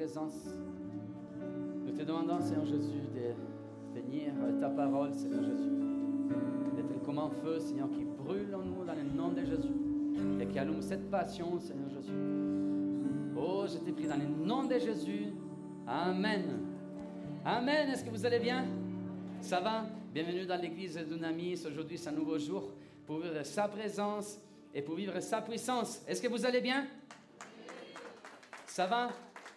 présence. Nous te demandons, Seigneur Jésus, de venir à ta parole, Seigneur Jésus. D'être comme un feu, Seigneur, qui brûle en nous dans le nom de Jésus. Et qui allume cette passion, Seigneur Jésus. Oh, je t'ai pris dans le nom de Jésus. Amen. Amen. Est-ce que vous allez bien? Ça va? Bienvenue dans l'église d'Unamis. Aujourd'hui, c'est un nouveau jour pour vivre sa présence et pour vivre sa puissance. Est-ce que vous allez bien? Ça va?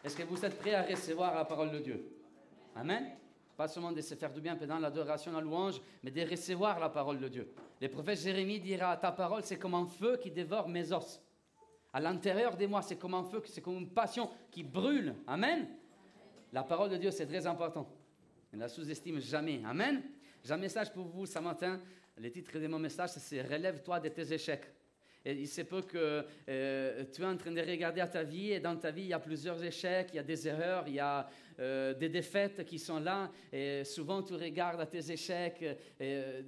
Est-ce que vous êtes prêts à recevoir la parole de Dieu? Amen. Pas seulement de se faire du bien pendant l'adoration, la louange, mais de recevoir la parole de Dieu. Le prophète Jérémie dira Ta parole, c'est comme un feu qui dévore mes os. À l'intérieur de moi, c'est comme un feu, c'est comme une passion qui brûle. Amen. La parole de Dieu, c'est très important. Ne la sous-estime jamais. Amen. J'ai un message pour vous ce matin. Le titre de mon message, c'est Relève-toi de tes échecs. Il se peut que euh, tu es en train de regarder à ta vie et dans ta vie, il y a plusieurs échecs, il y a des erreurs, il y a euh, des défaites qui sont là. Et souvent, tu regardes à tes échecs. Euh,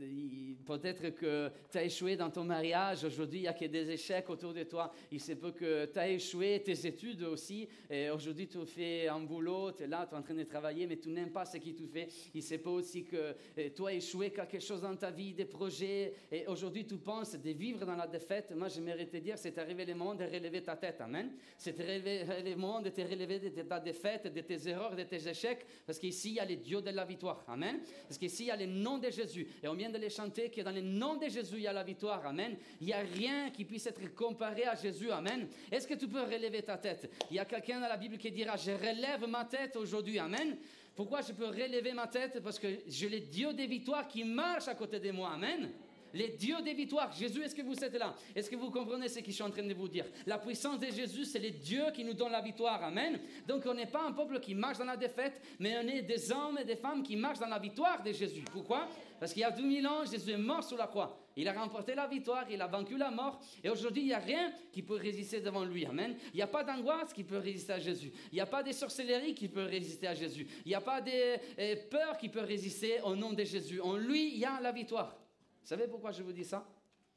peut-être que tu as échoué dans ton mariage. Aujourd'hui, il n'y a que des échecs autour de toi. Il se peut que tu as échoué tes études aussi. Et aujourd'hui, tu fais un boulot, tu es là, tu es en train de travailler, mais tu n'aimes pas ce que tu fais. Il se peut aussi que as échoué quelque chose dans ta vie, des projets. Et aujourd'hui, tu penses de vivre dans la défaite moi j'aimerais te dire, c'est arrivé le moment de relever ta tête. Amen. C'est arrivé le moment de te relever de ta défaite, de tes erreurs, de tes échecs, parce qu'ici, il y a le Dieu de la victoire. Amen. Parce qu'ici, il y a le nom de Jésus. Et on vient de les chanter que dans le nom de Jésus, il y a la victoire. Amen. Il n'y a rien qui puisse être comparé à Jésus. Amen. Est-ce que tu peux relever ta tête? Il y a quelqu'un dans la Bible qui dira, je relève ma tête aujourd'hui. Amen. Pourquoi je peux relever ma tête? Parce que j'ai le Dieu des victoires qui marche à côté de moi. Amen les dieux des victoires. Jésus, est-ce que vous êtes là? Est-ce que vous comprenez ce que je suis en train de vous dire? La puissance de Jésus, c'est les dieux qui nous donnent la victoire. Amen. Donc on n'est pas un peuple qui marche dans la défaite, mais on est des hommes et des femmes qui marchent dans la victoire de Jésus. Pourquoi? Parce qu'il y a 2000 ans, Jésus est mort sur la croix. Il a remporté la victoire, il a vaincu la mort. Et aujourd'hui, il n'y a rien qui peut résister devant lui. Amen. Il n'y a pas d'angoisse qui peut résister à Jésus. Il n'y a pas de sorcellerie qui peut résister à Jésus. Il n'y a pas de euh, peur qui peut résister au nom de Jésus. En lui, il y a la victoire. Vous savez pourquoi je vous dis ça?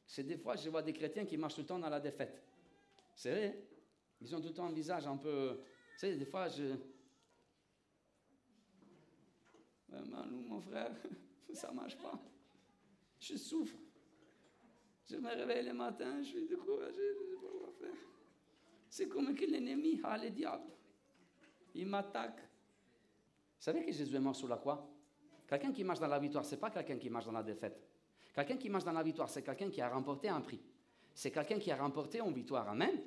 C'est des fois, je vois des chrétiens qui marchent tout le temps dans la défaite. C'est vrai hein? Ils ont tout le temps un visage un peu... Vous savez, des fois, je... Malou, mon frère, ça ne marche pas. Je souffre. Je me réveille le matin, je suis découragé, je ne sais pas quoi faire. C'est comme que l'ennemi a le diable. Il m'attaque. Vous savez que Jésus est mort sur la croix? Quelqu'un qui marche dans la victoire, ce n'est pas quelqu'un qui marche dans la défaite. Quelqu'un qui marche dans la victoire, c'est quelqu'un qui a remporté un prix. C'est quelqu'un qui a remporté une victoire. Amen.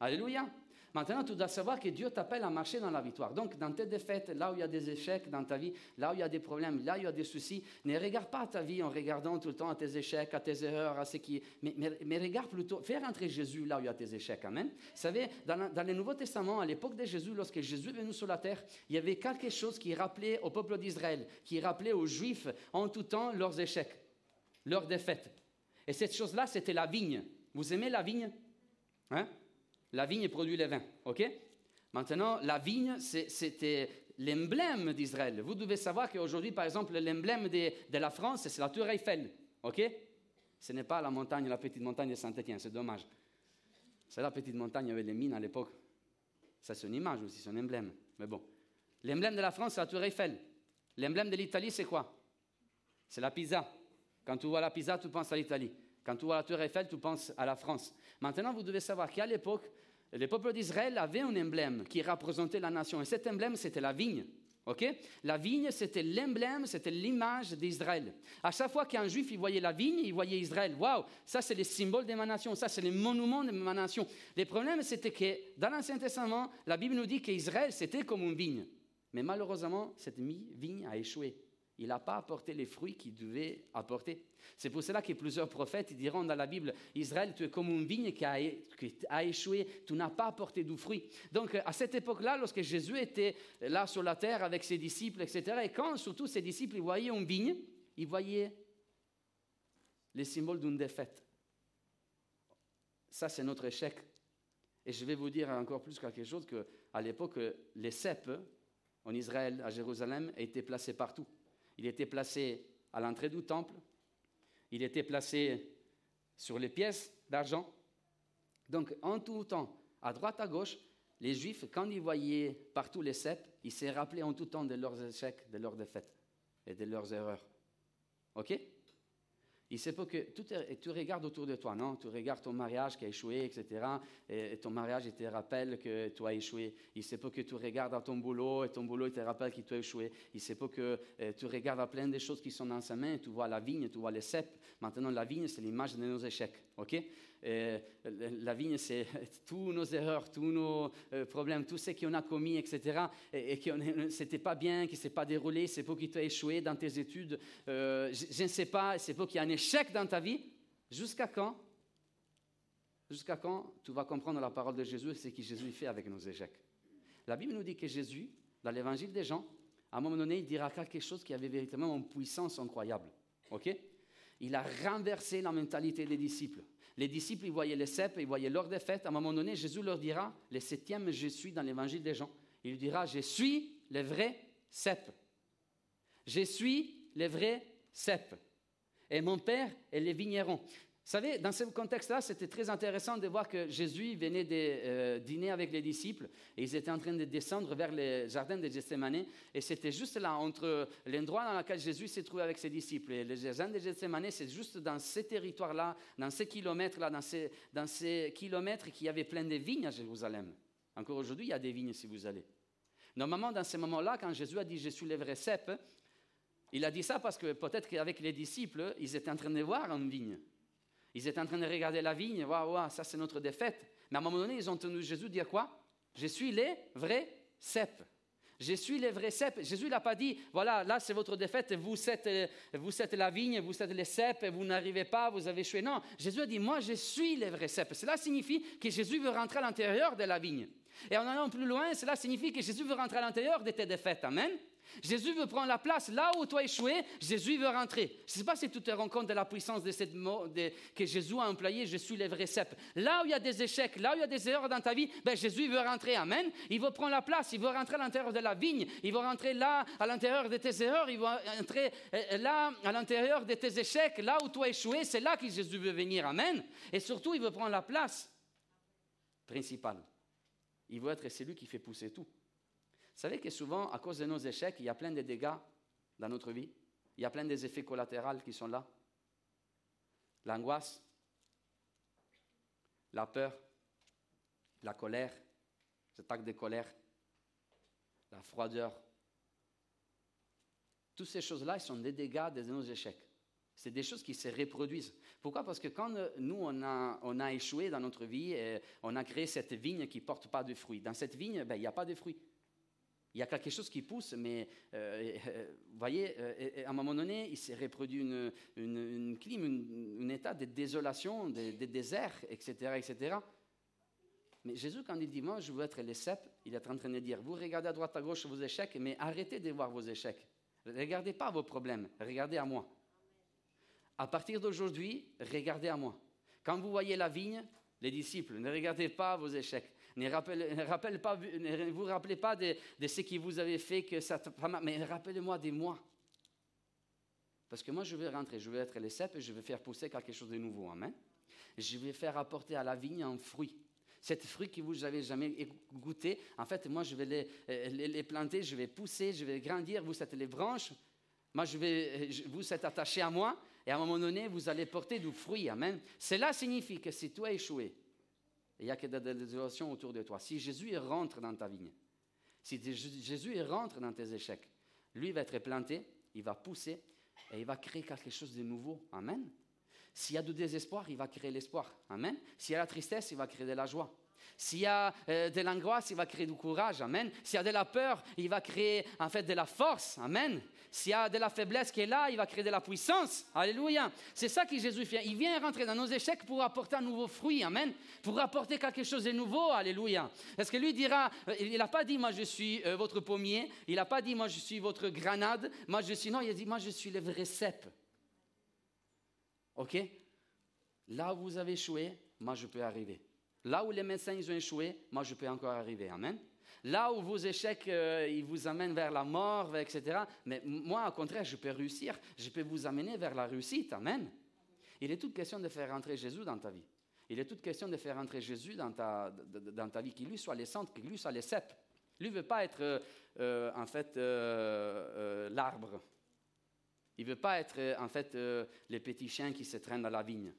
Alléluia. Maintenant, tu dois savoir que Dieu t'appelle à marcher dans la victoire. Donc, dans tes défaites, là où il y a des échecs dans ta vie, là où il y a des problèmes, là où il y a des soucis, ne regarde pas ta vie en regardant tout le temps à tes échecs, à tes erreurs, à ce qui mais, mais, regarde plutôt, fais rentrer Jésus là où il y a tes échecs. Amen. Vous savez, dans, dans le Nouveau Testament, à l'époque de Jésus, lorsque Jésus est venu sur la terre, il y avait quelque chose qui rappelait au peuple d'Israël, qui rappelait aux Juifs en tout temps leurs échecs leur défaite. Et cette chose-là, c'était la vigne. Vous aimez la vigne? Hein? La vigne produit le vin, ok? Maintenant, la vigne, c'était l'emblème d'Israël. Vous devez savoir qu'aujourd'hui, par exemple, l'emblème de, la France, c'est la tour Eiffel, ok? Ce n'est pas la montagne, la petite montagne de Saint-Étienne, c'est dommage. C'est la petite montagne avec les mines à l'époque. Ça, c'est une image aussi, c'est un emblème. Mais bon. L'emblème de la France, c'est la tour Eiffel. L'emblème de l'Italie, c'est quoi? C'est la pizza. Quand tu vois la Pisa, tu penses à l'Italie. Quand tu vois la Tour Eiffel, tu penses à la France. Maintenant, vous devez savoir qu'à l'époque, le peuple d'Israël avait un emblème qui représentait la nation. Et cet emblème, c'était la vigne. ok? La vigne, c'était l'emblème, c'était l'image d'Israël. À chaque fois qu'un juif voyait la vigne, il voyait Israël. Waouh, ça c'est le symbole de ma nation, ça c'est le monument de ma nation. Le problème, c'était que dans l'Ancien Testament, la Bible nous dit qu'Israël, c'était comme une vigne. Mais malheureusement, cette vigne a échoué il n'a pas apporté les fruits qu'il devait apporter. C'est pour cela que plusieurs prophètes diront dans la Bible, Israël, tu es comme une vigne qui a, échoué, tu n'as pas apporté de fruits. Donc à cette époque-là, lorsque Jésus était là sur la terre avec ses disciples, etc., et quand surtout ses disciples voyaient une vigne, ils voyaient les symboles d'une défaite. Ça, c'est notre échec. Et je vais vous dire encore plus quelque chose, qu'à l'époque, les cèpes en Israël, à Jérusalem, étaient placés partout. Il était placé à l'entrée du temple. Il était placé sur les pièces d'argent. Donc, en tout temps, à droite, à gauche, les Juifs, quand ils voyaient partout les cèpes, ils s'est rappelé en tout temps de leurs échecs, de leurs défaites et de leurs erreurs. OK? Il sait pas que tu regardes autour de toi, non? Tu regardes ton mariage qui a échoué, etc. Et, ton mariage, il te rappelle que tu as échoué. Il sait pas que tu regardes à ton boulot et ton boulot, il te rappelle que tu as échoué. Il sait pas que euh, tu regardes à plein de choses qui sont dans sa main. Tu vois la vigne, tu vois les cèpes. Maintenant, la vigne, c'est l'image de nos échecs. OK? Euh, la vigne, c'est tous nos erreurs, tous nos euh, problèmes, tout ce qu'on a commis, etc. Et, et que c'était pas bien, qui s'est pas déroulé, c'est pour que tu as échoué dans tes études. Euh, je, ne sais pas, c'est pour qu'il y ait un échec dans ta vie. Jusqu'à quand? Jusqu'à quand tu vas comprendre la parole de Jésus et ce que Jésus fait avec nos échecs? La Bible nous dit que Jésus, dans l'évangile des gens, à un moment donné, il dira quelque chose qui avait véritablement une puissance incroyable. OK? Il a renversé la mentalité des disciples. Les disciples, ils voyaient les cèpes, ils voyaient leur défaite. À un moment donné, Jésus leur dira, le septième, je suis dans l'évangile des gens. Il dira, je suis le vrai cèpe. Je suis le vrai cèpe. Et mon père est les vignerons. Savez, dans ce contexte-là, c'était très intéressant de voir que Jésus venait de euh, dîner avec les disciples et ils étaient en train de descendre vers le jardin de Gethsemane. Et c'était juste là, entre l'endroit dans lequel Jésus s'est trouvé avec ses disciples et le jardin de Gethsemane, c'est juste dans ce territoire-là, dans ces kilomètres-là, dans ces, ces kilomètres qu'il y avait plein de vignes à Jérusalem. Encore aujourd'hui, il y a des vignes si vous allez. Normalement, dans ces moments-là, quand Jésus a dit Je vrai cep, il a dit ça parce que peut-être qu'avec les disciples, ils étaient en train de voir une vigne. Ils étaient en train de regarder la vigne, waouh, ça c'est notre défaite. Mais à un moment donné, ils ont entendu Jésus dire quoi Je suis les vrais cèpes. Je suis les vrais cèpes. Jésus n'a pas dit, voilà, là c'est votre défaite, vous êtes, euh, vous êtes la vigne, vous êtes les cèpes, vous n'arrivez pas, vous avez échoué. Non, Jésus a dit, moi je suis les vrais cèpes. Cela signifie que Jésus veut rentrer à l'intérieur de la vigne. Et en allant plus loin, cela signifie que Jésus veut rentrer à l'intérieur de tes défaites. Amen. Jésus veut prendre la place. Là où as échoué, Jésus veut rentrer. Je ne sais pas si tu te rends compte de la puissance de cette mot que Jésus a employé, je suis le vrai cep. Là où il y a des échecs, là où il y a des erreurs dans ta vie, ben Jésus veut rentrer. Amen. Il veut prendre la place, il veut rentrer à l'intérieur de la vigne, il veut rentrer là à l'intérieur de tes erreurs, il veut rentrer euh, là à l'intérieur de tes échecs, là où as échoué, c'est là que Jésus veut venir. Amen. Et surtout, il veut prendre la place principale. Il veut être celui qui fait pousser tout. Savez que souvent, à cause de nos échecs, il y a plein de dégâts dans notre vie. Il y a plein des effets collatéraux qui sont là. L'angoisse, la peur, la colère, acte de colère, la froideur. Toutes ces choses-là, sont des dégâts de nos échecs. C'est des choses qui se reproduisent. Pourquoi? Parce que quand nous, on a, échoué dans notre vie, et on a créé cette vigne qui ne porte pas de fruits. Dans cette vigne, ben, il n'y a pas de fruits. Il y a quelque chose qui pousse, mais euh, euh, vous voyez, euh, à un moment donné, il s'est reproduit une, une, un état de désolation, de, désert, etc., etc. Mais Jésus, quand il dit, moi, je veux être les cèpes, il est en train de dire, vous regardez à droite, à gauche vos échecs, mais arrêtez de voir vos échecs. Regardez pas vos problèmes, regardez à moi. À partir d'aujourd'hui, regardez à moi. Quand vous voyez la vigne, les disciples, ne regardez pas vos échecs. Ne, vous rappelez pas de, ce qui vous avez fait, que ça mais rappelez-moi des moi. Parce que moi, je vais rentrer, je vais être les cèpes et je vais faire pousser quelque chose de nouveau. Amen. Je vais faire apporter à la vigne un fruit. Cet fruit que vous n'avez jamais goûté, en fait, moi, je vais euh, les, planter, je vais pousser, je vais grandir. Vous êtes les branches. Moi, je vais, vous êtes attachés à moi. Et à un moment donné, vous allez porter du fruit. Amen. Cela signifie que si tu as échoué, il n'y a que de la désolation autour de toi. Si Jésus rentre dans ta vigne, si Jésus rentre dans tes échecs, lui va être planté, il va pousser et il va créer quelque chose de nouveau. Amen. S'il y a du désespoir, il va créer l'espoir. Amen. S'il y a la tristesse, il va créer de la joie. S'il y a euh, de l'angoisse, il va créer du courage. Amen. S'il y a de la peur, il va créer en fait de la force. Amen. S'il y a de la faiblesse qui est là, il va créer de la puissance. Alléluia. C'est ça que Jésus fait. Il vient rentrer dans nos échecs pour apporter un nouveau fruit. Amen. Pour apporter quelque chose de nouveau. Alléluia. Est-ce que lui dira, euh, il n'a pas dit, moi je suis euh, votre pommier. Il n'a pas dit, moi je suis votre grenade. Moi je suis, non, il a dit, moi je suis le vrai cep. OK? Là où vous avez échoué, moi je peux arriver. Là où les médecins ils ont échoué, moi je peux encore arriver. Amen. Là où vos échecs euh, ils vous amènent vers la mort, etc. Mais moi, au contraire, je peux réussir. Je peux vous amener vers la réussite. Amen. Il est toute question de faire rentrer Jésus dans ta vie. Il est toute question de faire entrer Jésus dans ta, dans ta vie, qu'il lui soit les centres, qu'il lui soit les cèpes. Lui ne veut pas être, euh, euh, en fait, l'arbre. Il ne veut pas être, en fait, les petits chiens qui se traînent dans la vigne.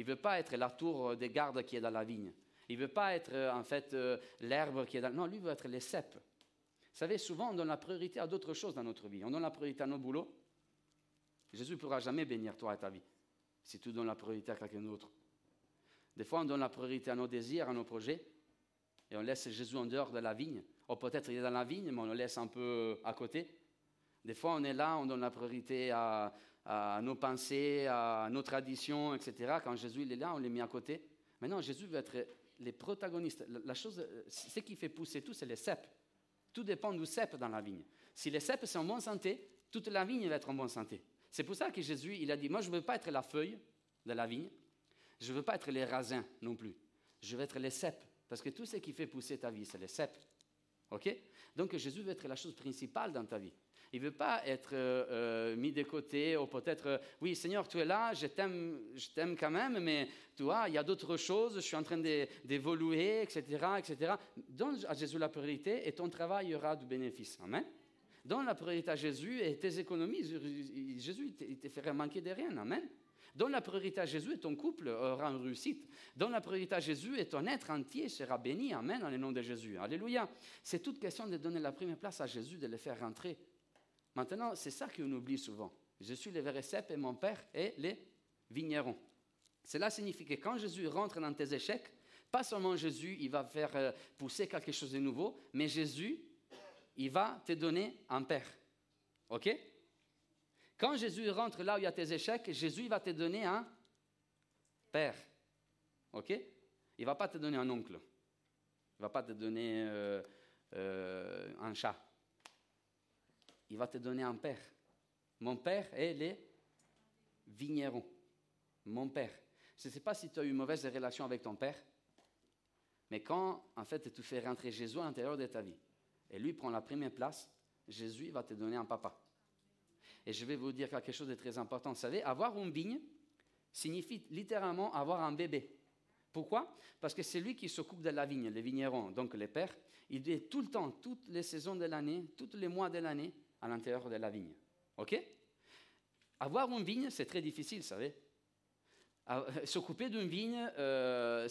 Il ne veut pas être la tour des gardes qui est dans la vigne. Il ne veut pas être, en fait, l'herbe qui est dans... Non, lui veut être les cèpes. Vous savez, souvent, on donne la priorité à d'autres choses dans notre vie. On donne la priorité à nos boulots. Jésus ne pourra jamais bénir toi et ta vie si tu donnes la priorité à quelqu'un d'autre. Des fois, on donne la priorité à nos désirs, à nos projets, et on laisse Jésus en dehors de la vigne. Ou peut-être il est dans la vigne, mais on le laisse un peu à côté. Des fois, on est là, on donne la priorité à, nos pensées, à nos traditions, etc. Quand Jésus il est là, on les met à côté. Maintenant, Jésus veut être les protagonistes. La chose, ce qui fait pousser tout, c'est les cèpes. Tout dépend du cèpe dans la vigne. Si les cèpes sont en bonne santé, toute la vigne va être en bonne santé. C'est pour ça que Jésus, il a dit, moi je ne veux pas être la feuille de la vigne, je ne veux pas être les rasins non plus, je veux être les cèpes, parce que tout ce qui fait pousser ta vie, c'est les cèpes. OK? Donc Jésus veut être la chose principale dans ta vie. Il ne veut pas être euh, euh, mis de côté, ou peut-être, euh, oui Seigneur, tu es là, je t'aime, je t'aime quand même, mais tu il y a d'autres choses, je suis en train d'évoluer, etc., etc. Donne à Jésus la priorité et ton travail aura du bénéfice. Amen. Donne la priorité à Jésus et tes économies, Jésus ne te ferait manquer de rien. Amen. Donne la priorité à Jésus et ton couple aura une réussite. Donne la priorité à Jésus et ton être entier sera béni. Amen, en le nom de Jésus. Alléluia. C'est toute question de donner la première place à Jésus, de le faire rentrer. Maintenant, c'est ça qu'on oublie souvent. Je suis le vrai cep et mon père est les vignerons. Cela signifie que quand Jésus rentre dans tes échecs, pas seulement Jésus, il va faire euh, pousser quelque chose de nouveau, mais Jésus, il va te donner un père. OK? Quand Jésus rentre là où il y a tes échecs, Jésus va te donner un père. OK? Il ne va pas te donner un oncle. Il ne va pas te donner euh, euh, un chat. Il va te donner un père. Mon père est les vignerons. Mon père. Je ne sais pas si tu as eu une mauvaise relation avec ton père, mais quand, en fait, tu fais rentrer Jésus à l'intérieur de ta vie, et lui prend la première place, Jésus va te donner un papa. Et je vais vous dire quelque chose de très important. Vous savez, avoir une vigne signifie littéralement avoir un bébé. Pourquoi? Parce que c'est lui qui s'occupe de la vigne, les vignerons, donc les pères. Il est tout le temps, toutes les saisons de l'année, tous les mois de l'année, à l'intérieur de la vigne. OK? Avoir une vigne, c'est très difficile, vous savez. Ah, s'occuper d'une vigne, euh,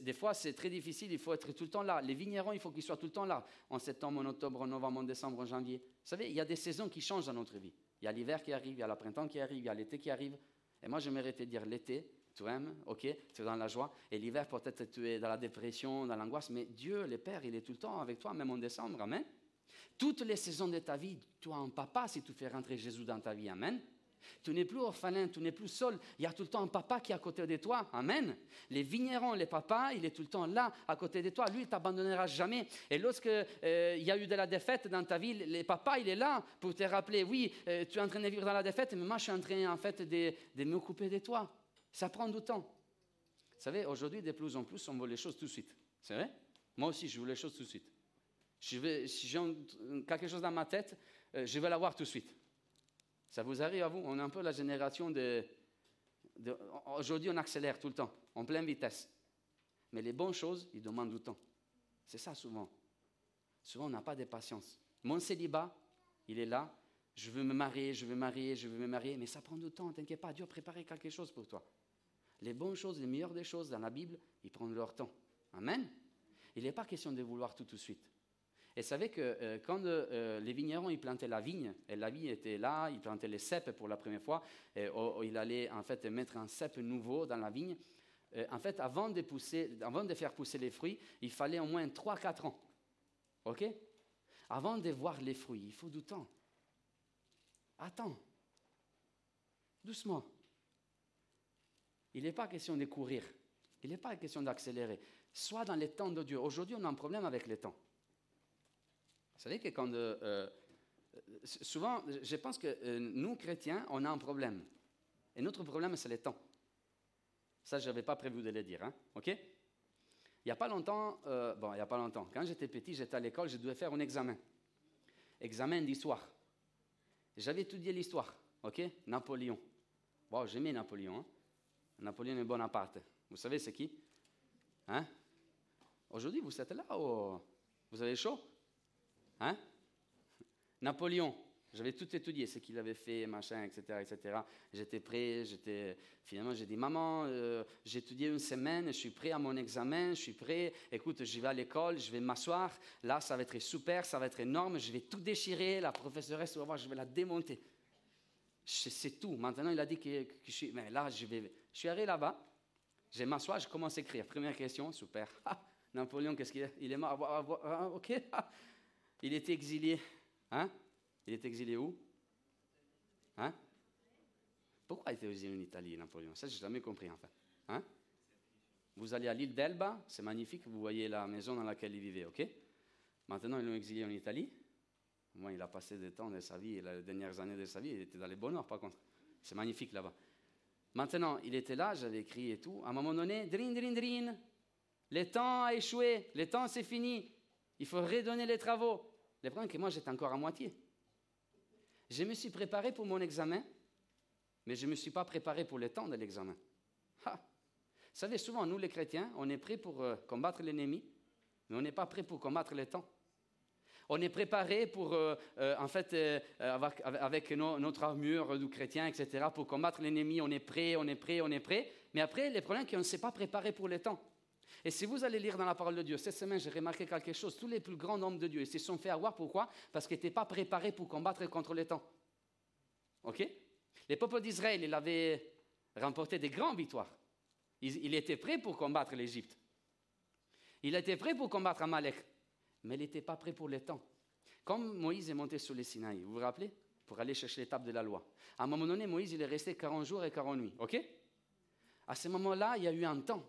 des fois c'est très difficile, il faut être tout le temps là. Les vignerons, il faut qu'ils soient tout le temps là, en septembre, en octobre, en novembre, en décembre, en janvier. Vous savez, il y a des saisons qui changent dans notre vie. Il y a l'hiver qui arrive, il y a le printemps qui arrive, il y a l'été qui arrive. Et moi, j'aimerais te dire l'été, tu aimes, ok, tu es dans la joie. Et l'hiver, peut-être tu es dans la dépression, dans l'angoisse. Mais Dieu, le Père, il est tout le temps avec toi, même en décembre. Amen. Toutes les saisons de ta vie, tu as un papa si tu fais rentrer Jésus dans ta vie. Amen. Tu n'es plus orphelin, tu n'es plus seul. Il y a tout le temps un papa qui est à côté de toi. Amen. Les vignerons, les papas, il est tout le temps là, à côté de toi. Lui, il t'abandonnera jamais. Et lorsque euh, il y a eu de la défaite dans ta vie, les papas, il est là pour te rappeler, oui, euh, tu es en train de vivre dans la défaite, mais moi, je suis en train, en fait, de, de m'occuper de toi. Ça prend du temps. Vous savez, aujourd'hui, de plus en plus, on veut les choses tout de suite. C'est vrai? Moi aussi, je veux les choses tout de suite. Si j'ai quelque chose dans ma tête, euh, je veux l'avoir tout de suite. Ça vous arrive à vous? On est un peu la génération de... Aujourd'hui, on accélère tout le temps, en pleine vitesse. Mais les bonnes choses, ils demandent du temps. C'est ça souvent. Souvent, on n'a pas de patience. Mon célibat, il est là. Je veux me marier, je veux me marier, je veux me marier. Mais ça prend du temps, t'inquiète pas. Dieu a préparé quelque chose pour toi. Les bonnes choses, les meilleures des choses dans la Bible, ils prennent leur temps. Amen. Il n'est pas question de vouloir tout tout de suite. Et savez que euh, quand euh, les vignerons ils plantaient la vigne, et la vigne était là, ils plantaient les cèpes pour la première fois, et, oh, oh, il allait en fait mettre un cèpe nouveau dans la vigne. En fait, avant de, pousser, avant de faire pousser les fruits, il fallait au moins 3-4 ans. OK? Avant de voir les fruits, il faut du temps. Attends. Doucement. Il n'est pas question de courir. Il n'est pas question d'accélérer. Sois dans les temps de Dieu. Aujourd'hui, on a un problème avec les temps. Vous savez que quand. Euh, euh, souvent, je pense que euh, nous, chrétiens, on a un problème. Et notre problème, c'est le temps. Ça, je n'avais pas prévu de le dire. Hein? OK? Il n'y a pas longtemps, bon, il n'y a pas longtemps, quand j'étais petit, j'étais à l'école, je devais faire un examen. Examen d'histoire. J'avais étudié l'histoire, ok? Napoléon. Bon, j'aimais Napoléon. Hein? Napoléon et Bonaparte. Vous savez, c'est qui? Hein? Aujourd'hui, vous êtes là ou vous avez chaud? Hein? Napoléon, j'avais tout étudié, ce qu'il avait fait, machin, etc., etc. J'étais prêt, j'étais... Finalement, j'ai dit, maman, euh, j'ai étudié une semaine, je suis prêt à mon examen, je suis prêt, écoute, je vais à l'école, je vais m'asseoir, là, ça va être super, ça va être énorme, je vais tout déchirer, la professeuresse, va voir, je vais la démonter. C'est tout. Maintenant, il a dit que, je suis... Mais là, je vais... Je suis arrivé là-bas, je m'assois, je commence à écrire. Première question, super. Ah, Napoléon, qu'est-ce qu'il est Il est mort. Ah, ah, ok. Il était exilé. Hein? Il est exilé où? Hein? Pourquoi il était exilé en Italie, Napoléon? Ça, je n'ai jamais compris, en fait. Hein? Vous allez à l'île d'Elba, c'est magnifique, vous voyez la maison dans laquelle il vivait, ok? Maintenant, ils l'ont exilé en Italie. Moi, il a passé des temps de sa vie, les dernières années de sa vie, il était dans les bonheurs, par contre. C'est magnifique là-bas. Maintenant, il était là, j'avais écrit et tout. À un moment donné, drin, drin, drin, le temps a échoué, le temps c'est fini. Il faut redonner les travaux. Le problème, c'est que moi, j'étais encore à moitié. Je me suis préparé pour mon examen, mais je ne me suis pas préparé pour le temps de l'examen. Vous savez, souvent, nous les chrétiens, on est prêts pour euh, combattre l'ennemi, mais on n'est pas prêts pour combattre le temps. On est préparé pour, euh, euh, en fait, avec, notre armure du chrétien, etc., pour combattre l'ennemi. On est prêt, on est prêt, on est prêt. Mais après, le problème, c'est qu'on ne s'est pas préparé pour le temps. Et si vous allez lire dans la parole de Dieu, cette semaine, j'ai remarqué quelque chose. Tous les plus grands hommes de Dieu, ils se sont fait avoir. Pourquoi? Parce qu'ils n'étaient pas préparés pour combattre contre le temps. OK? Les peuples d'Israël, ils avaient remporté des grandes victoires. Il, était prêt pour combattre l'Égypte. Il était prêt pour combattre Amalek. Mais il n'était pas prêt pour le temps. Comme Moïse est monté sur les Sinaï, vous vous rappelez? Pour aller chercher l'étape de la loi. À un moment donné, Moïse, il est resté 40 jours et 40 nuits. OK? À ce moment-là, il y a eu un temps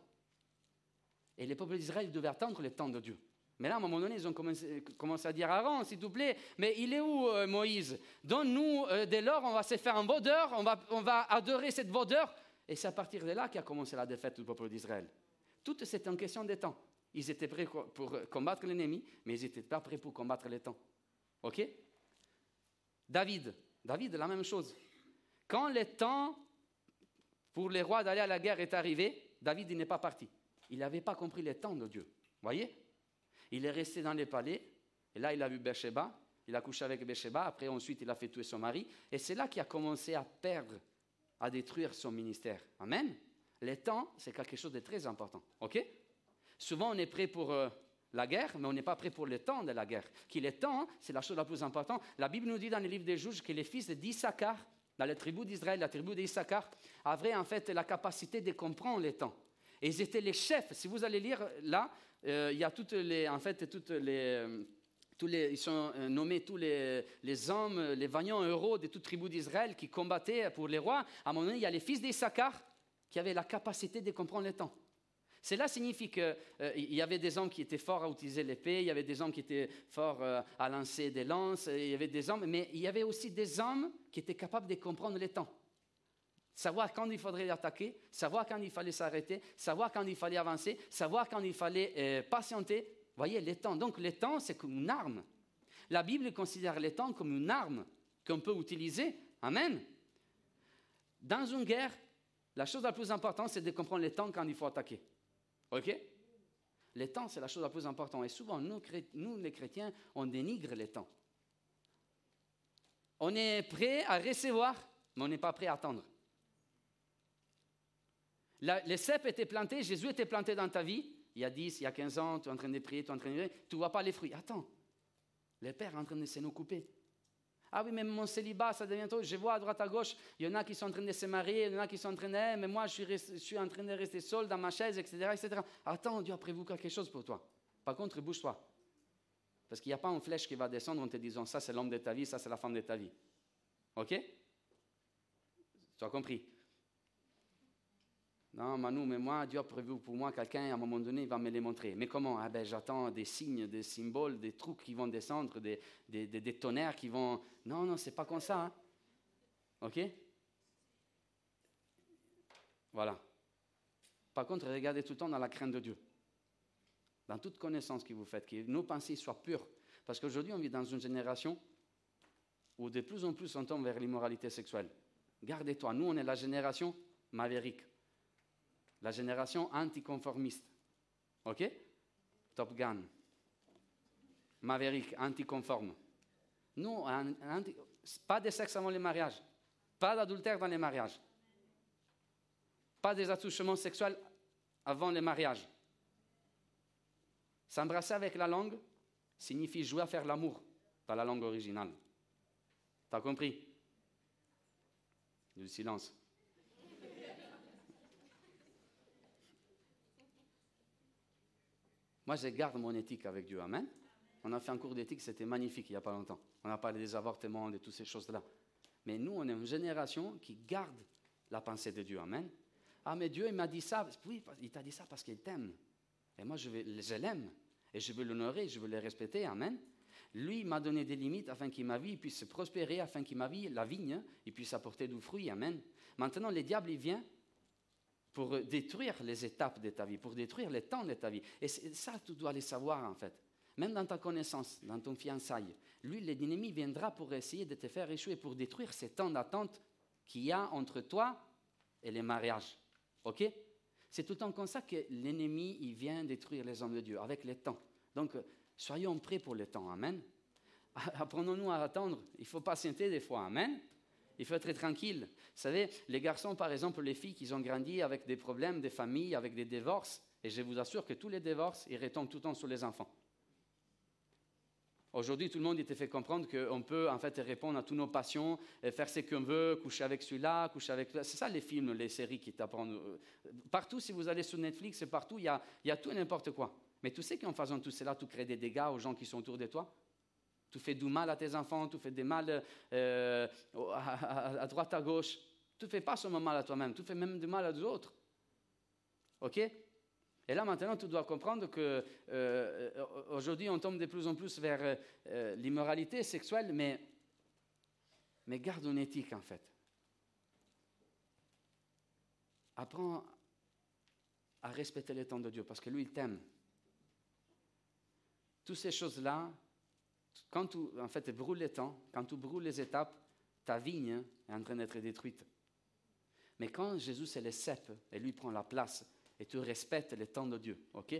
et les peuples d'Israël devaient attendre le temps de Dieu. Mais là, à un moment donné, ils ont commencé, à dire Aaron, s'il te plaît, mais il est où euh, Moïse? Donne-nous euh, dès lors, on va se faire un vaudeur, on va, adorer cette vaudeur. Et c'est à partir de là qu'a commencé la défaite du peuple d'Israël. Tout c'est en question de temps. Ils étaient prêts pour combattre l'ennemi, mais ils n'étaient pas prêts pour combattre le temps. OK? David. David, la même chose. Quand le temps pour les rois d'aller à la guerre est arrivé, David n'est pas parti. Il n'avait pas compris les temps de Dieu. Voyez? Il est resté dans les palais, et là il a vu Bathsheba, il a couché avec Bathsheba, après ensuite il a fait tuer son mari, et c'est là qu'il a commencé à perdre, à détruire son ministère. Amen? Les temps, c'est quelque chose de très important. OK? Souvent on est prêt pour... Euh, la guerre, mais on n'est pas prêt pour le temps de la guerre. Qui le temps, c'est la chose la plus importante. La Bible nous dit dans le livre des juges que les fils d'Issachar, dans la tribu d'Israël, la tribu d'Issachar, avaient en fait la capacité de comprendre les temps. Et ils étaient les chefs. Si vous allez lire là, euh, il y a toutes les, en fait, les, euh, tous les, ils sont euh, nommés tous les, les, hommes, les vaillants héros de toute tribu d'Israël qui combattaient pour les rois. À un moment donné, il y a les fils d'Issachar qui avaient la capacité de comprendre le temps. Cela signifie qu'il y avait des hommes qui étaient forts à utiliser l'épée, il y avait des hommes qui étaient forts à lancer des lances, il y avait des hommes, mais il y avait aussi des hommes qui étaient capables de comprendre le temps. Savoir quand il faudrait attaquer, savoir quand il fallait s'arrêter, savoir quand il fallait avancer, savoir quand il fallait euh, patienter. Voyez, les temps. Donc, les temps, c'est comme une arme. La Bible considère les temps comme une arme qu'on peut utiliser. Amen. Dans une guerre, la chose la plus importante, c'est de comprendre les temps quand il faut attaquer. OK? Les temps, c'est la chose la plus importante. Et souvent, nous, nous, les chrétiens, on dénigre les temps. On est prêt à recevoir, mais on n'est pas prêt à attendre les cèpes étaient plantés, Jésus était planté dans ta vie, il y a 10, il y a 15 ans, tu es en train de prier, tu es en train de tu ne vois pas les fruits. Attends, le Père est en train de se nous couper. Ah oui, mais mon célibat, ça devient trop. Je vois à droite à gauche, il y en a qui sont en train de se marier, il y en a qui sont en train de. Eh, mais moi, je suis, je suis en train de rester seul dans ma chaise, etc. etc. Attends, Dieu a prévu quelque chose pour toi. Par contre, bouge-toi. Parce qu'il n'y a pas une flèche qui va descendre en te disant ça, c'est l'homme de ta vie, ça, c'est la femme de ta vie. OK? Tu as compris? Non, Manu, mais moi, Dieu a prévu pour moi quelqu'un, à un moment donné, il va me les montrer. Mais comment? Ah ben, J'attends des signes, des symboles, des trucs qui vont descendre, des, des, tonnerres qui vont... Non, non, c'est pas comme ça. Hein. OK? Voilà. Par contre, regardez tout le temps dans la crainte de Dieu. Dans toute connaissance que vous faites, que nos pensées soient pures. Parce qu'aujourd'hui, on vit dans une génération où de plus en plus on tombe vers l'immoralité sexuelle. Gardez-toi, nous, on est la génération mavérique. La génération anticonformiste. OK? Top Gun. Maverick, anticonforme. Nous, pas de sexe avant le mariage. Pas d'adultère dans les mariages. Pas des attouchements sexuels avant le mariage. S'embrasser avec la langue signifie jouer à faire l'amour dans la langue originale. T'as compris? Du silence. Moi, je garde mon éthique avec Dieu. Amen. On a fait un cours d'éthique, c'était magnifique il n'y a pas longtemps. On a parlé des avortements, de toutes ces choses-là. Mais nous, on est une génération qui garde la pensée de Dieu. Amen. Ah, mais Dieu, il m'a dit ça. Oui, il t'a dit ça parce qu'il t'aime. Et moi, je, l'aime. Et je veux l'honorer, je veux le respecter. Amen. Lui m'a donné des limites afin qu'il ma vie puisse prospérer, afin qu'il ma vie, la vigne, puisse apporter du fruit. Amen. Maintenant, le diable, il vient pour détruire les étapes de ta vie, pour détruire les temps de ta vie. Et ça, tu dois le savoir, en fait. Même dans ta connaissance, dans ton fiançailles. Lui, l'ennemi viendra pour essayer de te faire échouer, pour détruire ces temps d'attente qu'il y a entre toi et les mariages. OK? C'est tout le temps comme ça que l'ennemi, il vient détruire les hommes de Dieu, avec le temps. Donc, soyons prêts pour le temps. Amen. Apprenons-nous à attendre. Il faut patienter des fois. Amen. Il faut être tranquille. Vous savez, les garçons, par exemple, les filles qui ont grandi avec des problèmes, des familles, avec des divorces, et je vous assure que tous les divorces, ils retombent tout le temps sur les enfants. Aujourd'hui, tout le monde te fait comprendre qu'on peut en fait répondre à toutes nos passions, faire ce qu'on veut, coucher avec celui-là, coucher avec C'est ça les films, les séries qui t'apprennent. Partout, si vous allez sur Netflix, partout, il y a, y a tout et n'importe quoi. Mais tu sais qu'en faisant tout cela, tu crées des dégâts aux gens qui sont autour de toi? Tu fais du mal à tes enfants, tu fais du mal euh, à, droite, à gauche. Tu ne fais pas seulement mal à toi-même, tu fais même du mal à d'autres. OK? Et là, maintenant, tu dois comprendre que euh, aujourd'hui, on tombe de plus en plus vers euh, l'immoralité sexuelle, mais, mais garde une éthique, en fait. Apprends à respecter les temps de Dieu, parce que lui, il t'aime. Toutes ces choses-là, quand tu en fait, brûles les temps, quand tu brûles les étapes, ta vigne est en train d'être détruite. Mais quand Jésus c'est le cèpe et lui prend la place, et tu respectes les temps de Dieu, ok?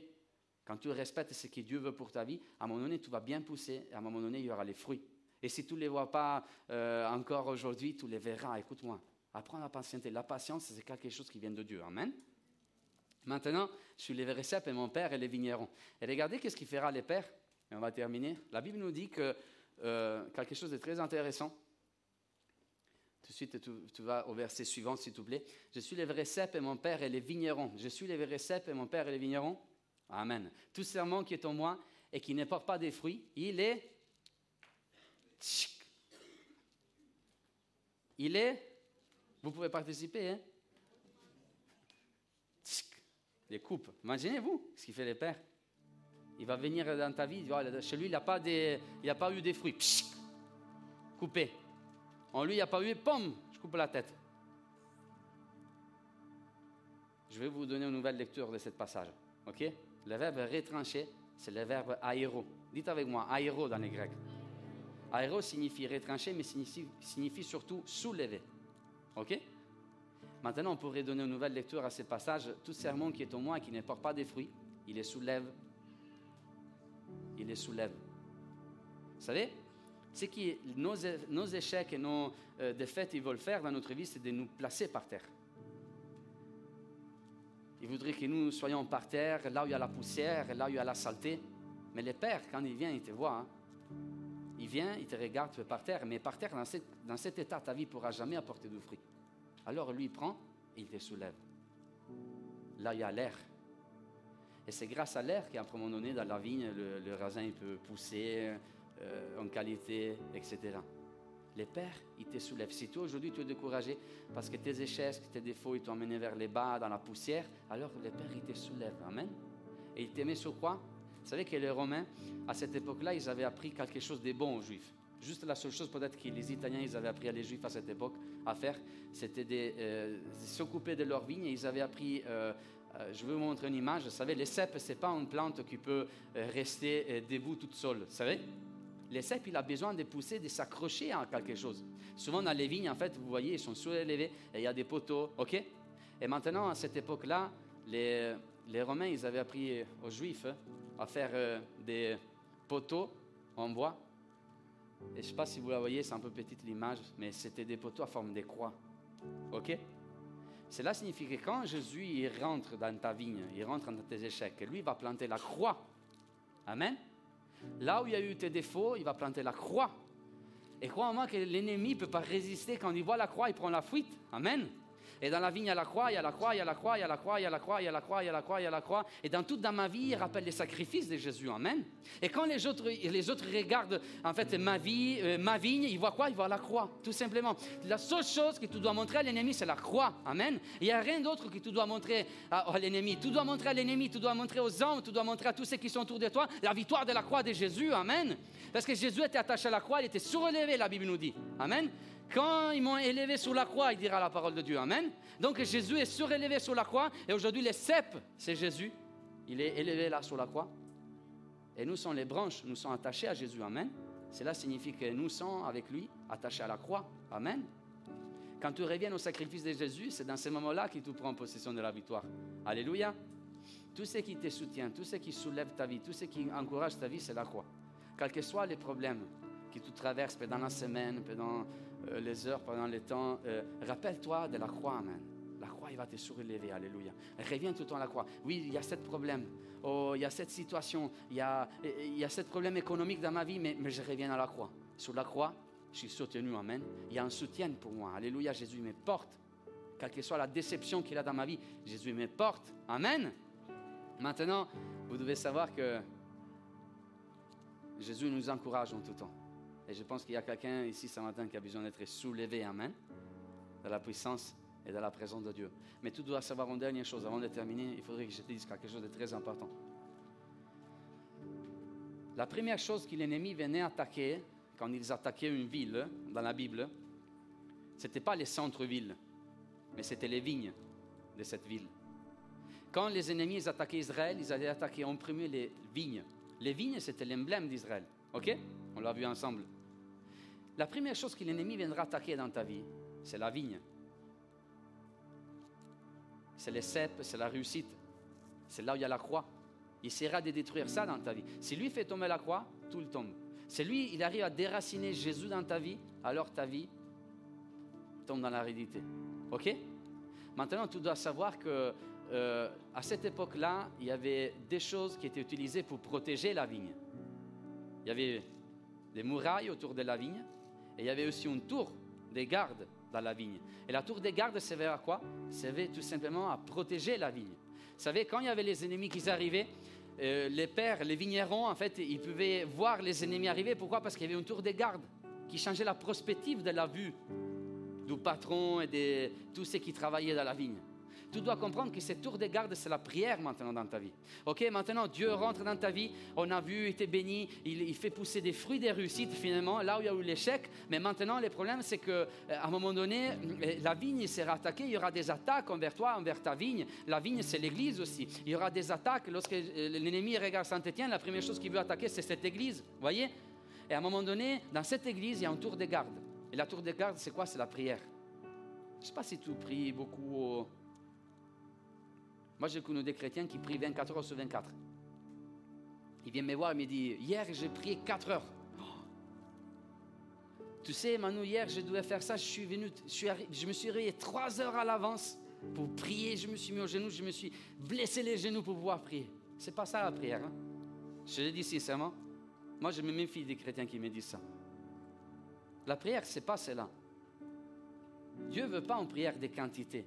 Quand tu respectes ce que Dieu veut pour ta vie, à un moment donné, tu vas bien pousser et à un moment donné, il y aura les fruits. Et si tu ne les vois pas euh, encore aujourd'hui, tu les verras. Écoute-moi, apprends la patience. La patience, c'est quelque chose qui vient de Dieu. Amen. Maintenant, je suis les réceptes et mon père et les vignerons. Et regardez qu'est-ce qu'il fera les pères? Et on va terminer. La Bible nous dit que euh, quelque chose de très intéressant. Tout de suite, tu, vas au verset suivant, s'il te plaît. Je suis les vrais cèpes et mon père est les vignerons. Je suis les vrais cèpes et mon père est les vignerons. Amen. Tout serment qui est en moi et qui ne porte pas des fruits, il est. Il est. Vous pouvez participer, hein? Les coupes. Imaginez-vous ce qu'il fait les pères. Il va venir dans ta vie, chez lui, il n'a pas, pas eu des fruits. coupé. En lui, il n'y a pas eu, pomme, je coupe la tête. Je vais vous donner une nouvelle lecture de ce passage. OK? Le verbe retrancher, c'est le verbe aéro. Dites avec moi, aéro dans les Grecs. Aéro signifie retrancher, mais signifie, surtout soulever. OK? Maintenant, on pourrait donner une nouvelle lecture à ce passage. Tout sermon qui est au moins et qui ne porte pas des fruits, il les soulève. Il les soulève. Vous savez, ce que nos, échecs et nos euh, défaites ils veulent faire dans notre vie, c'est de nous placer par terre. Ils voudraient que nous soyons par terre, là où il y a la poussière, là où il y a la saleté. Mais le Père, quand il vient, il te voit. Hein. Il vient, il te regarde, tu es par terre. Mais par terre, dans, dans cet état, ta vie ne pourra jamais apporter de fruits. Alors lui, il prend et il te soulève. Là, il y a l'air. Et c'est grâce à l'air qu'à un moment donné, dans la vigne, le, raisin peut pousser, euh, en qualité, etc. Les pères, ils te soulèvent. Si toi aujourd'hui tu es découragé parce que tes échecs, tes défauts, ils t'ont amené vers les bas, dans la poussière, alors les pères, ils te soulèvent. Amen. Et ils t'aimaient sur quoi? Vous savez que les Romains, à cette époque-là, ils avaient appris quelque chose de bon aux Juifs. Juste la seule chose peut-être que les Italiens, ils avaient appris à les Juifs à cette époque à faire, c'était de euh, s'occuper de leur vigne. ils avaient appris, euh, je vais vous montrer une image, vous savez, les cèpes, ce n'est pas une plante qui peut rester debout toute seule, vous savez les cèpes, il a besoin de pousser, de s'accrocher à quelque chose. Souvent dans les vignes, en fait, vous voyez, ils sont surélevés et il y a des poteaux, ok? Et maintenant, à cette époque-là, les, Romains, ils avaient appris aux Juifs à faire euh, des poteaux en bois. Et je ne sais pas si vous la voyez, c'est un peu petite l'image, mais c'était des poteaux à forme de croix. OK? Cela signifie que quand Jésus rentre dans ta vigne, il rentre dans tes échecs, lui va planter la croix. Amen. Là où il y a eu tes défauts, il va planter la croix. Et crois-moi que l'ennemi ne peut pas résister quand il voit la croix, il prend la fuite. Amen. Et dans la vigne, il y a la croix, il y a la croix, il y a la croix, il y a la croix, il y a la croix, il y a la croix, il y a la croix, il y a la croix. Et dans toute ma vie, il rappelle les sacrifices de Jésus. Amen. Et quand les autres, les autres regardent en fait ma vie, euh, ma vigne, ils voient quoi? Ils voient la croix, tout simplement. La seule chose que tu dois montrer à l'ennemi, c'est la croix. Amen. Il n'y a rien d'autre que tu dois montrer à, l'ennemi. Tu dois montrer à l'ennemi, tu dois montrer aux hommes, tu dois montrer à tous ceux qui sont autour de toi la victoire de la croix de Jésus. Amen. Parce que Jésus était attaché à la croix, il était surélevé, la Bible nous dit. Amen. Quand ils m'ont élevé sur la croix, il dira la parole de Dieu. Amen. Donc Jésus est surélevé sur la croix. Et aujourd'hui, les cèpes, c'est Jésus. Il est élevé là sur la croix. Et nous sommes les branches, nous sommes attachés à Jésus. Amen. Cela signifie que nous sommes avec lui attachés à la croix. Amen. Quand tu reviens au sacrifice de Jésus, c'est dans ces moments-là que tu prends possession de la victoire. Alléluia. Tout ce qui te soutient, tout ce qui soulève ta vie, tout ce qui encourage ta vie, c'est la croix. Quels que soient les problèmes que tu traverses pendant la semaine, pendant euh, les heures, pendant le temps. Euh, rappelle-toi de la croix, Amen. La croix, il va te surélever, Alléluia. Reviens tout le temps à la croix. Oui, il y a ce problème. Oh, il y a cette situation. Il y a, il y a ce problème économique dans ma vie, mais, mais je reviens à la croix. Sur la croix, je suis soutenu, Amen. Il y a un soutien pour moi. Alléluia, Jésus me porte. Quelle que soit la déception qu'il a dans ma vie, Jésus me porte. Amen. Maintenant, vous devez savoir que Jésus nous encourage en tout temps. Et je pense qu'il y a quelqu'un ici ce matin qui a besoin d'être soulevé, Amen, dans la puissance et dans la présence de Dieu. Mais tu dois savoir une dernière chose. Avant de terminer, il faudrait que je te dise quelque chose de très important. La première chose que l'ennemi venait attaquer, quand ils attaquaient une ville dans la Bible, ce n'était pas les centres-villes, mais c'était les vignes de cette ville. Quand les ennemis attaquaient Israël, ils allaient attaquer en premier les vignes. Les vignes, c'était l'emblème d'Israël. OK? On l'a vu ensemble. La première chose que l'ennemi viendra attaquer dans ta vie, c'est la vigne. C'est les cèpes, c'est la réussite. C'est là où il y a la croix. Il essaiera de détruire ça dans ta vie. Si lui fait tomber la croix, tout le tombe. Si lui, il arrive à déraciner Jésus dans ta vie, alors ta vie tombe dans la réalité. OK? Maintenant, tu dois savoir que euh, à cette époque-là, il y avait des choses qui étaient utilisées pour protéger la vigne. Il y avait des murailles autour de la vigne et il y avait aussi une tour des gardes dans la vigne. Et la tour des gardes servait à quoi? Servait tout simplement à protéger la vigne. Vous savez, quand il y avait les ennemis qui arrivaient, euh, les pères, les vignerons, en fait, ils pouvaient voir les ennemis arriver. Pourquoi? Parce qu'il y avait une tour des gardes qui changeait la prospective de la vue du patron et de tous ceux qui travaillaient dans la vigne. Tu dois comprendre que cette tour de garde, c'est la prière maintenant dans ta vie. Ok, maintenant Dieu rentre dans ta vie. On a vu, il était béni, il, fait pousser des fruits, des réussites finalement, là où il y a eu l'échec. Mais maintenant, le problème, c'est qu'à euh, un moment donné, euh, la vigne sera attaquée. Il y aura des attaques envers toi, envers ta vigne. La vigne, c'est l'église aussi. Il y aura des attaques. Lorsque euh, l'ennemi regarde Saint-Étienne, la première chose qu'il veut attaquer, c'est cette église. Voyez? Et à un moment donné, dans cette église, il y a une tour de garde. Et la tour de garde, c'est quoi? C'est la prière. Je ne sais pas si tu pries beaucoup moi, j'ai connu des chrétiens qui prient 24 heures sur 24. Il vient me voir et me dit Hier, j'ai prié 4 heures. Tu sais, Manu, hier, je devais faire ça. Je suis venu, je, me suis réveillé 3 heures à l'avance pour prier. Je me suis mis au genou, je me suis blessé les genoux pour pouvoir prier. C'est pas ça la prière. Hein? Je le dis sincèrement. Moi, je me méfie des chrétiens qui me disent ça. La prière, c'est pas cela. Dieu veut pas en prière des quantités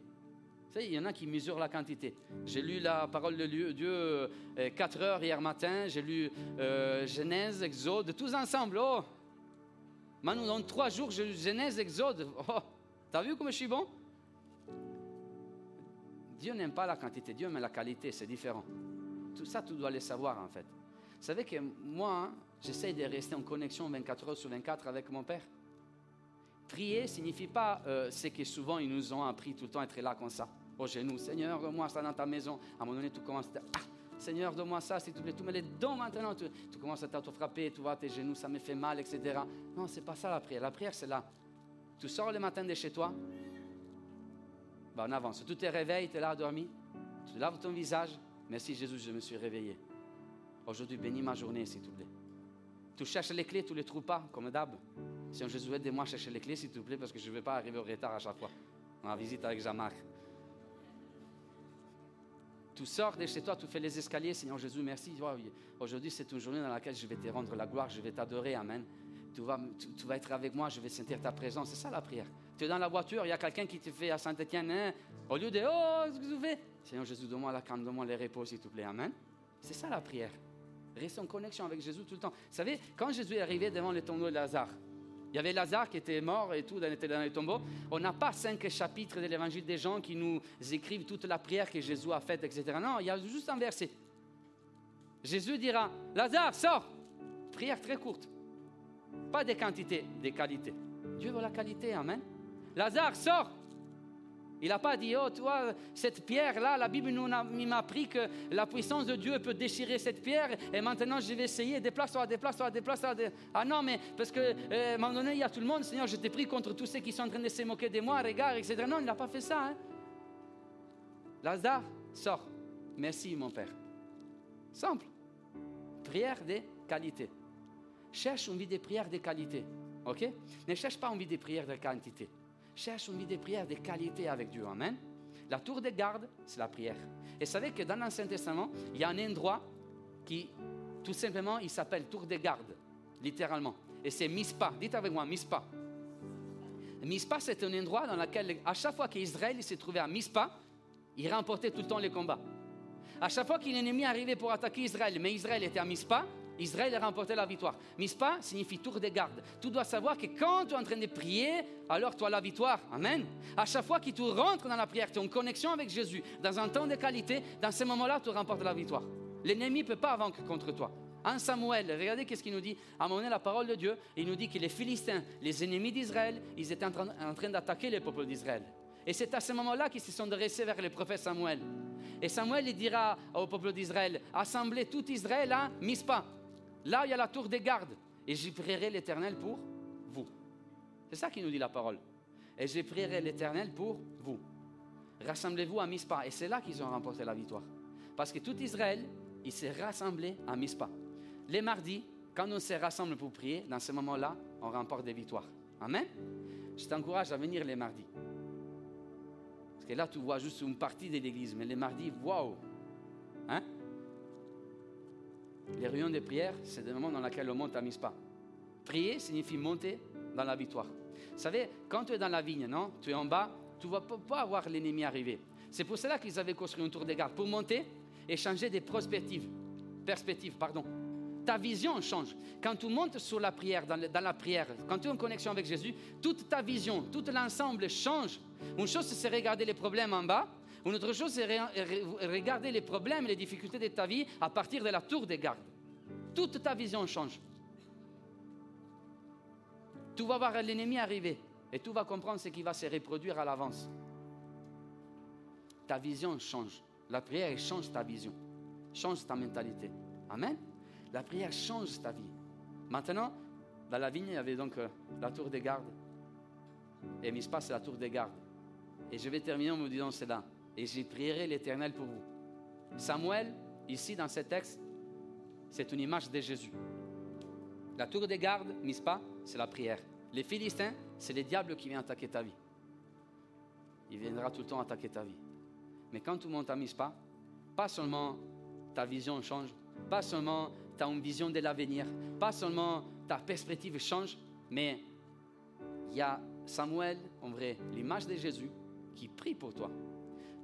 il y en a qui mesurent la quantité. J'ai lu la parole de Dieu 4 euh, heures hier matin, j'ai lu euh, Genèse, Exode, tous ensemble. Oh Manu, dans trois jours, j'ai lu Genèse, Exode. Oh, t'as vu comme je suis bon? Dieu n'aime pas la quantité, Dieu aime la qualité, c'est différent. Tout ça, tu dois le savoir en fait. Vous savez que moi, hein, j'essaie de rester en connexion 24 heures sur 24 avec mon Père. Prier signifie pas euh, ce que souvent ils nous ont appris tout le temps être là comme ça au genou. Seigneur, donne-moi ça dans ta maison. À un moment donné, tu commences à ah, Seigneur, donne-moi ça, s'il te plaît. Tu me les donnes maintenant. Tu, commences à te frapper, tu vois, tes genoux, ça me fait mal, etc. Non, c'est pas ça la prière. La prière, c'est là. Tu sors le matin de chez toi, ben, on avance. Tu te réveilles, tu es là à dormir. Tu laves ton visage. Merci Jésus, je me suis réveillé. Aujourd'hui, bénis ma journée, s'il te plaît. Tu cherches les clés, tu ne les trouves pas, comme d'hab. Seigneur Jésus, aide-moi à chercher les clés, s'il te plaît, parce que je ne vais pas arriver au retard à chaque fois. En visite avec Jean-Marc. Tu sors de chez toi, tu fais les escaliers, Seigneur Jésus, merci. Aujourd'hui, c'est une journée dans laquelle je vais te rendre la gloire, je vais t'adorer, Amen. Tu vas, tu, vas, être avec moi, je vais sentir ta présence. C'est ça la prière. Tu es dans la voiture, il y a quelqu'un qui te fait à Saint-Étienne, hein, au lieu de Oh, ce que vous faites Seigneur Jésus, donne-moi la calme, donne-moi les repos, s'il te plaît. Amen. C'est ça la prière. Reste en connexion avec Jésus tout le temps. Vous savez, quand Jésus est arrivé devant le tombeau de Lazare, il y avait Lazare qui était mort et tout, était dans le tombeau. On n'a pas cinq chapitres de l'évangile des gens qui nous écrivent toute la prière que Jésus a faite, etc. Non, il y a juste un verset. Jésus dira Lazare, sors Prière très courte. Pas des quantités, des qualités. Dieu veut la qualité, Amen. Lazare, sors il n'a pas dit, oh, toi, cette pierre-là, la Bible nous m'a appris que la puissance de Dieu peut déchirer cette pierre et maintenant je vais essayer, déplace-toi, déplace-toi, déplace-toi. Ah non, mais parce que, euh, un moment donné, il y a tout le monde, Seigneur, je t'ai pris contre tous ceux qui sont en train de se moquer de moi, regarde, etc. Non, il n'a pas fait ça. Hein? Lazare, sors. Merci, mon Père. Simple. Prière de qualité. Cherche une vie de prière de qualité. OK? Ne cherche pas une vie de prière de quantité cherche une vie de prière de qualité avec Dieu. Amen. La tour de garde, c'est la prière. Et savez que dans l'Ancien Testament, il y a un endroit qui, tout simplement, il s'appelle tour de garde, littéralement. Et c'est Mispa. Dites avec moi, Mispa. Mispa, c'est un endroit dans lequel, à chaque fois qu'Israël s'est trouvé à Mispa, il remportait tout le temps les combats. À chaque fois qu'un ennemi arrivait pour attaquer Israël, mais Israël était à Mispa, Israël a remporté la victoire. Mispa signifie tour de garde. Tu dois savoir que quand tu es en train de prier, alors tu as la victoire. Amen. À chaque fois que tu rentres dans la prière, tu es en connexion avec Jésus, dans un temps de qualité, dans ce moment-là, tu remportes la victoire. L'ennemi ne peut pas vaincre contre toi. En Samuel, regardez qu'est-ce qu'il nous dit. À un moment donné, la parole de Dieu, il nous dit que les Philistins, les ennemis d'Israël, ils étaient en train, d'attaquer le peuple d'Israël. Et c'est à ce moment-là qu'ils se sont dressés vers le prophète Samuel. Et Samuel, il dira au peuple d'Israël, assemblez tout Israël à Mispa. Là, il y a la tour des gardes. Et j'y prierai l'Éternel pour vous. C'est ça qui nous dit la parole. Et j'y prierai l'Éternel pour vous. Rassemblez-vous à Mispa. Et c'est là qu'ils ont remporté la victoire. Parce que tout Israël, il s'est rassemblé à Mispa. Les mardis, quand on se rassemble pour prier, dans ce moment-là, on remporte des victoires. Amen. Je t'encourage à venir les mardis. Parce que là, tu vois juste une partie de l'église. Mais les mardis, waouh! Les réunions de prière, c'est des moments dans lesquels on monte à Mispa. Prier signifie monter dans la victoire. Vous savez, quand tu es dans la vigne, non Tu es en bas, tu ne vas pas voir l'ennemi arriver. C'est pour cela qu'ils avaient construit un tour de garde, pour monter et changer des perspectives. Perspectives, pardon. Ta vision change. Quand tu montes sur la prière, dans, dans la prière, quand tu es en connexion avec Jésus, toute ta vision, tout l'ensemble change. Une chose, c'est regarder les problèmes en bas, une autre chose, c'est regarder les problèmes les difficultés de ta vie à partir de la tour des gardes. Toute ta vision change. Tu vas voir l'ennemi arriver et tu vas comprendre ce qui va se reproduire à l'avance. Ta vision change. La prière change ta vision, change ta mentalité. Amen. La prière change ta vie. Maintenant, dans la vigne, il y avait donc euh, la tour des gardes. Et Mispa, c'est la tour des gardes. Et je vais terminer en vous disant cela et j'ai prierai l'Éternel pour vous. Samuel, ici dans ce texte, c'est une image de Jésus. La tour des gardes, Mispa, c'est la prière. Les Philistins, c'est les diables qui viennent attaquer ta vie. Il viendra tout le temps attaquer ta vie. Mais quand tu montes à Mispa, pas seulement ta vision change, pas seulement tu as une vision de l'avenir, pas seulement ta perspective change, mais il y a Samuel, en vrai, l'image de Jésus, qui prie pour toi.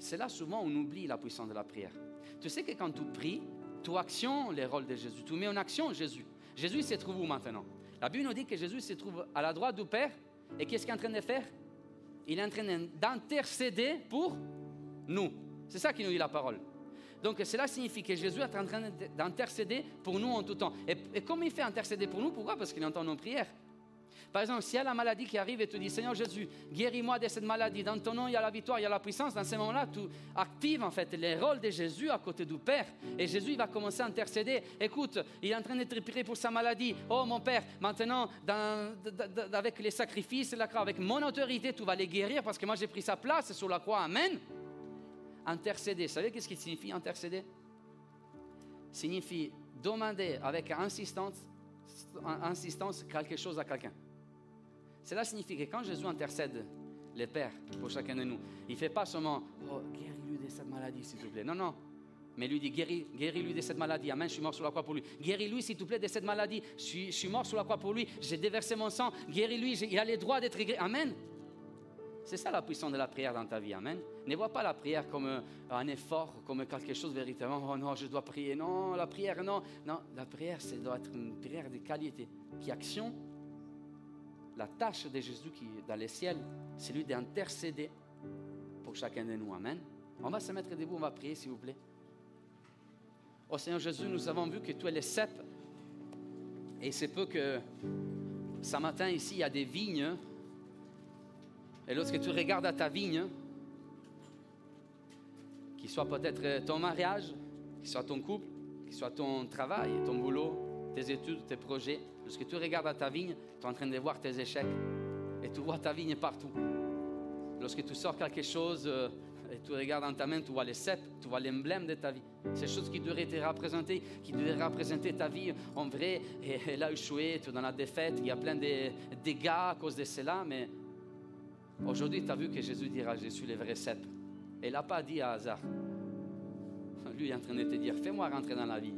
C'est là souvent on oublie la puissance de la prière. Tu sais que quand tu pries, tu actions les rôles de Jésus. Tu mets en action Jésus. Jésus se trouve où maintenant? La Bible nous dit que Jésus se trouve à la droite du Père. Et qu'est-ce qu'il est en train de faire? Il est en train d'intercéder pour nous. C'est ça qui nous dit la parole. Donc cela signifie que Jésus est en train d'intercéder pour nous en tout temps. Et, et comment il fait intercéder pour nous Pourquoi? Parce qu'il entend nos prières. Par exemple, s'il y a la maladie qui arrive et tu dis Seigneur Jésus, guéris-moi de cette maladie. Dans ton nom, il y a la victoire, il y a la puissance. Dans ce moment-là, tu actives en fait les rôles de Jésus à côté du Père. Et Jésus il va commencer à intercéder. Écoute, il est en train de trépiller pour sa maladie. Oh mon Père, maintenant, avec les sacrifices, avec mon autorité, tu vas les guérir parce que moi j'ai pris sa place sur la croix. Amen. Intercéder. Vous savez qu'est-ce qui signifie intercéder? Signifie demander avec insistance, insistance quelque chose à quelqu'un. Cela signifie que quand Jésus intercède les pères pour chacun de nous, il ne fait pas seulement oh, guéris-lui de cette maladie, s'il te plaît. Non, non. Mais lui dit guéris, guéris-lui de cette maladie. Amen, je suis mort sur la croix pour lui. Guéris-lui, s'il te plaît, de cette maladie. Je suis, je suis mort sur la croix pour lui. J'ai déversé mon sang. Guéris-lui. Il a le droit d'être guéri. Amen. C'est ça la puissance de la prière dans ta vie. Amen. Ne vois pas la prière comme euh, un effort, comme quelque chose véritablement. Oh non, je dois prier. Non, la prière, non. Non, la prière, c'est doit être une prière de qualité qui action. La tâche de Jésus qui est dans les ciels, c'est lui d'intercéder pour chacun de nous. Amen. On va se mettre debout, on va prier, s'il vous plaît. Oh Seigneur Jésus, nous avons vu que tu es le cep. Et c'est peu que ce matin ici, il y a des vignes et lorsque tu regardes à ta vigne, qu'il soit peut-être ton mariage, qu'il soit ton couple, qu'il soit ton travail, ton boulot, tes études, tes projets, lorsque tu regardes à ta vigne, tu es en train de voir tes échecs et tu vois ta vigne partout. Lorsque tu sors quelque chose euh, et tu regardes dans ta main, tu vois les cèpes, tu vois l'emblème de ta vie. Ces choses qui devraient te représenter, qui devraient représenter ta vie en vrai. Et elle a échoué, tu es dans la défaite, il y a plein de dégâts à cause de cela, mais Aujourd'hui, tu as vu que Jésus dira, je suis le vrai cep. Et il n'a pas dit à hasard. Lui est en train de te dire, fais-moi rentrer dans la vie.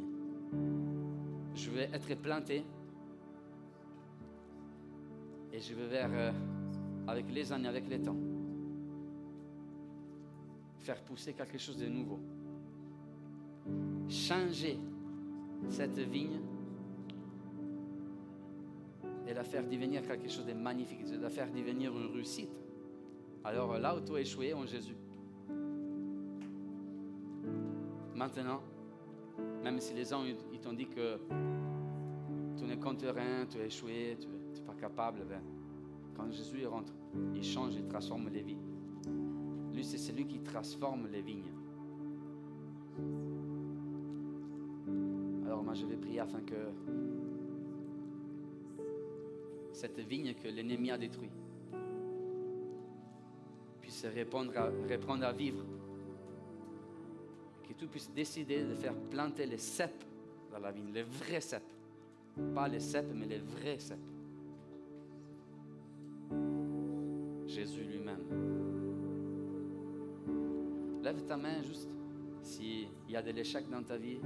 Je vais être planté. Et je vais vers, euh, avec les années, avec les temps, faire pousser quelque chose de nouveau. Changer cette vigne et la faire devenir quelque chose de magnifique, de la faire devenir une réussite. Alors là où tu as échoué en Jésus, maintenant, même si les gens ils t'ont dit que tu ne comptes rien, tu as échoué, tu n'es pas capable, ben, quand Jésus rentre, il change, il transforme les vies. Lui, c'est celui qui transforme les vignes. Alors moi, je vais prier afin que cette vigne que l'ennemi a détruite, puisse répondre reprendre à vivre. Tu puisses décider de faire planter les cèpes dans la vigne, les vrais cèpes. Pas les cèpes, mais les vrais cèpes. Jésus lui-même. Lève ta main juste s'il y a de l'échec dans ta vie.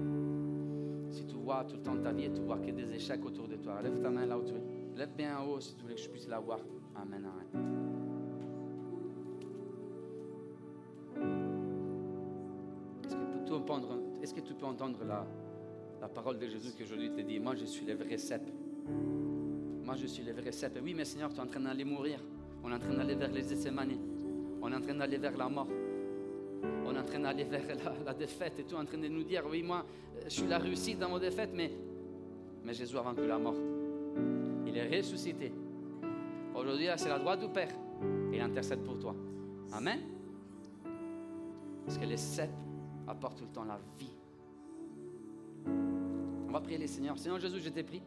Si tu vois tout le temps ta vie et tu vois que des échecs autour de toi, lève ta main là où tu es. Lève bien en haut si tu veux que je puisse la voir. Amen, tu peux entendre la, parole de Jésus je lui te dis Moi, je suis le vrai cep. Moi, je suis le vrai cep. Oui, mais Seigneur, tu es en train d'aller mourir. On est en train d'aller vers les Essémanées. On est en train d'aller vers la mort. On est en train d'aller vers la, défaite. Et es en train de nous dire Oui, moi, je suis la réussite dans mon défaite, mais, mais Jésus a vaincu la mort. Il est ressuscité. Aujourd'hui, c'est la droite du Père. Il intercède pour toi. Amen. Parce que les sept apporte tout le temps la vie. Va prier les Seigneurs. Seigneur Jésus, je t'ai pris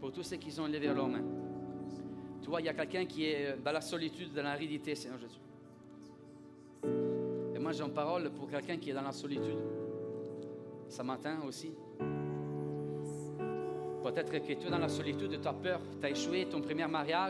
pour tous ceux qui sont élevés leurs mains. Tu vois, il y a quelqu'un qui est dans la solitude, dans la ridité, Seigneur Jésus. Et moi, j'ai une parole pour quelqu'un qui est dans la solitude. Ce matin aussi. Peut-être que tu es dans la solitude, tu as peur, tu as échoué ton premier mariage.